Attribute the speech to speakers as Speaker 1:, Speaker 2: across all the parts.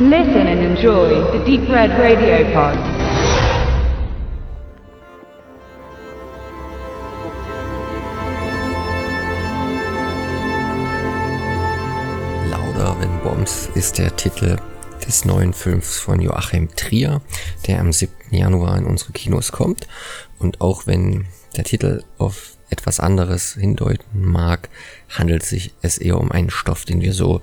Speaker 1: Listen and enjoy the Deep Red Radio Pod.
Speaker 2: Lauder wenn Bombs ist der Titel des neuen Films von Joachim Trier, der am 7. Januar in unsere Kinos kommt. Und auch wenn der Titel auf etwas anderes hindeuten mag, handelt sich es eher um einen Stoff, den wir so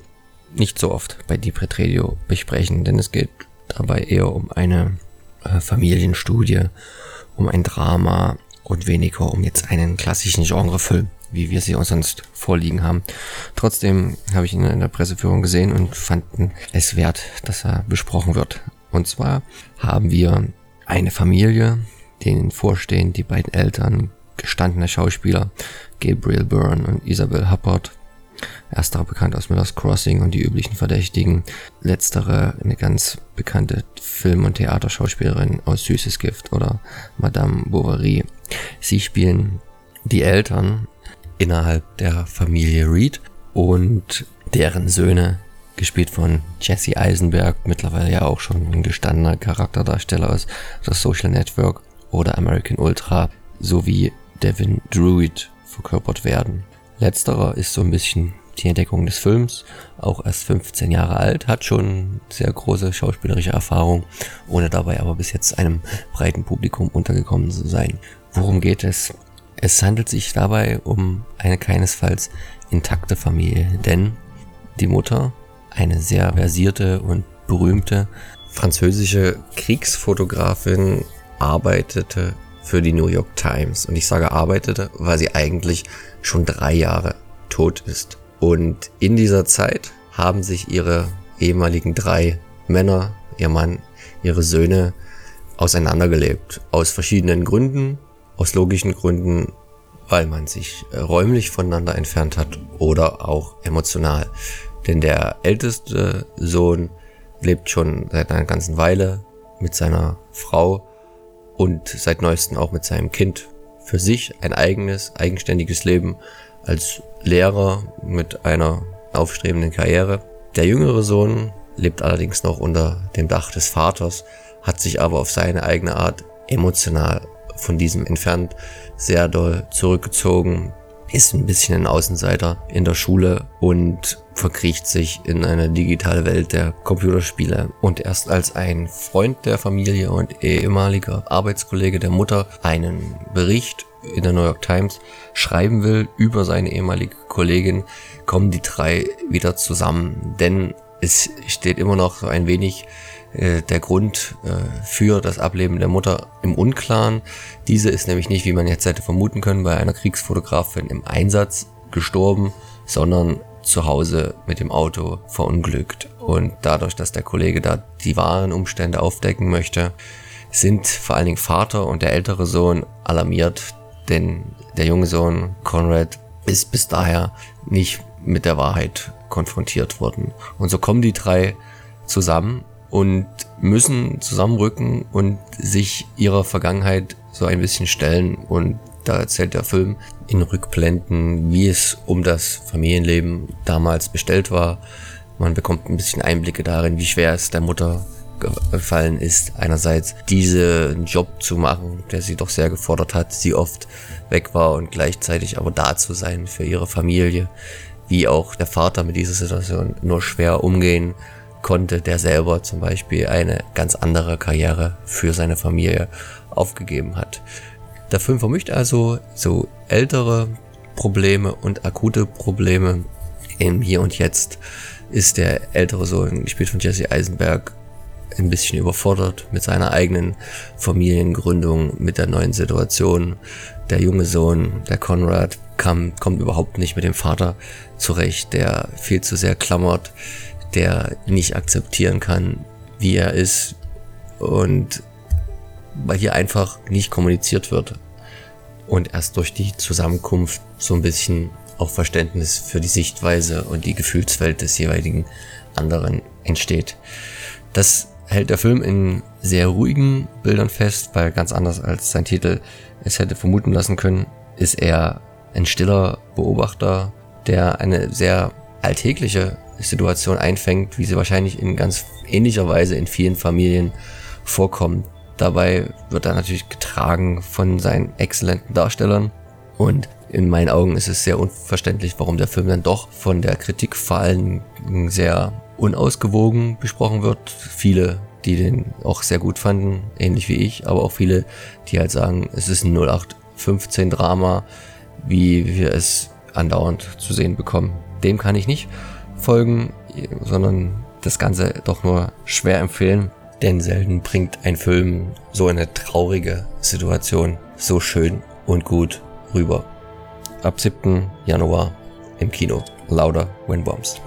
Speaker 2: nicht so oft bei Deep Red Radio besprechen, denn es geht dabei eher um eine äh, Familienstudie, um ein Drama und weniger um jetzt einen klassischen Genrefilm, wie wir sie auch sonst vorliegen haben. Trotzdem habe ich ihn in der Presseführung gesehen und fanden es wert, dass er besprochen wird. Und zwar haben wir eine Familie, denen vorstehen die beiden Eltern, gestandene Schauspieler, Gabriel Byrne und Isabel Huppert, Ersterer bekannt aus Miller's Crossing und die üblichen Verdächtigen. Letztere eine ganz bekannte Film- und Theaterschauspielerin aus Süßes Gift oder Madame Bovary. Sie spielen die Eltern innerhalb der Familie Reed und deren Söhne, gespielt von Jesse Eisenberg, mittlerweile ja auch schon ein gestandener Charakterdarsteller aus das Social Network oder American Ultra, sowie Devin Druid verkörpert werden. Letzterer ist so ein bisschen die Entdeckung des Films, auch erst 15 Jahre alt, hat schon sehr große schauspielerische Erfahrung, ohne dabei aber bis jetzt einem breiten Publikum untergekommen zu sein. Worum geht es? Es handelt sich dabei um eine keinesfalls intakte Familie, denn die Mutter, eine sehr versierte und berühmte französische Kriegsfotografin, arbeitete für die New York Times. Und ich sage arbeitete, weil sie eigentlich schon drei Jahre tot ist. Und in dieser Zeit haben sich ihre ehemaligen drei Männer, ihr Mann, ihre Söhne auseinandergelebt. Aus verschiedenen Gründen, aus logischen Gründen, weil man sich äh, räumlich voneinander entfernt hat oder auch emotional. Denn der älteste Sohn lebt schon seit einer ganzen Weile mit seiner Frau und seit neuestem auch mit seinem Kind für sich ein eigenes, eigenständiges Leben als Lehrer mit einer aufstrebenden Karriere. Der jüngere Sohn lebt allerdings noch unter dem Dach des Vaters, hat sich aber auf seine eigene Art emotional von diesem entfernt, sehr doll zurückgezogen, ist ein bisschen ein Außenseiter in der Schule und verkriecht sich in eine digitale Welt der Computerspiele. Und erst als ein Freund der Familie und ehemaliger Arbeitskollege der Mutter einen Bericht in der New York Times schreiben will über seine ehemalige Kollegin, kommen die drei wieder zusammen. Denn es steht immer noch ein wenig äh, der Grund äh, für das Ableben der Mutter im Unklaren. Diese ist nämlich nicht, wie man jetzt hätte vermuten können, bei einer Kriegsfotografin im Einsatz gestorben, sondern zu Hause mit dem Auto verunglückt. Und dadurch, dass der Kollege da die wahren Umstände aufdecken möchte, sind vor allen Dingen Vater und der ältere Sohn alarmiert, denn der junge Sohn Conrad ist bis daher nicht mit der Wahrheit konfrontiert worden. Und so kommen die drei zusammen und müssen zusammenrücken und sich ihrer Vergangenheit so ein bisschen stellen. Und da erzählt der Film in Rückblenden, wie es um das Familienleben damals bestellt war. Man bekommt ein bisschen Einblicke darin, wie schwer es der Mutter gefallen ist, einerseits diesen Job zu machen, der sie doch sehr gefordert hat, sie oft weg war und gleichzeitig aber da zu sein für ihre Familie, wie auch der Vater mit dieser Situation nur schwer umgehen konnte, der selber zum Beispiel eine ganz andere Karriere für seine Familie aufgegeben hat. Der Film vermischt also so ältere Probleme und akute Probleme im Hier und Jetzt. Ist der ältere Sohn, gespielt von Jesse Eisenberg, ein bisschen überfordert mit seiner eigenen Familiengründung, mit der neuen Situation. Der junge Sohn, der Conrad, kam, kommt überhaupt nicht mit dem Vater zurecht, der viel zu sehr klammert, der nicht akzeptieren kann, wie er ist und weil hier einfach nicht kommuniziert wird und erst durch die Zusammenkunft so ein bisschen auch Verständnis für die Sichtweise und die Gefühlswelt des jeweiligen anderen entsteht. Das hält der Film in sehr ruhigen Bildern fest, weil ganz anders als sein Titel es hätte vermuten lassen können, ist er ein stiller Beobachter, der eine sehr alltägliche Situation einfängt, wie sie wahrscheinlich in ganz ähnlicher Weise in vielen Familien vorkommt. Dabei wird er natürlich getragen von seinen exzellenten Darstellern und in meinen Augen ist es sehr unverständlich, warum der Film dann doch von der Kritik vor allem sehr unausgewogen besprochen wird. Viele, die den auch sehr gut fanden, ähnlich wie ich, aber auch viele, die halt sagen, es ist ein 0815 Drama, wie wir es andauernd zu sehen bekommen. Dem kann ich nicht folgen, sondern das Ganze doch nur schwer empfehlen, denn selten bringt ein Film so eine traurige Situation so schön und gut rüber. Ab 7. Januar im Kino. Louder When Bombs.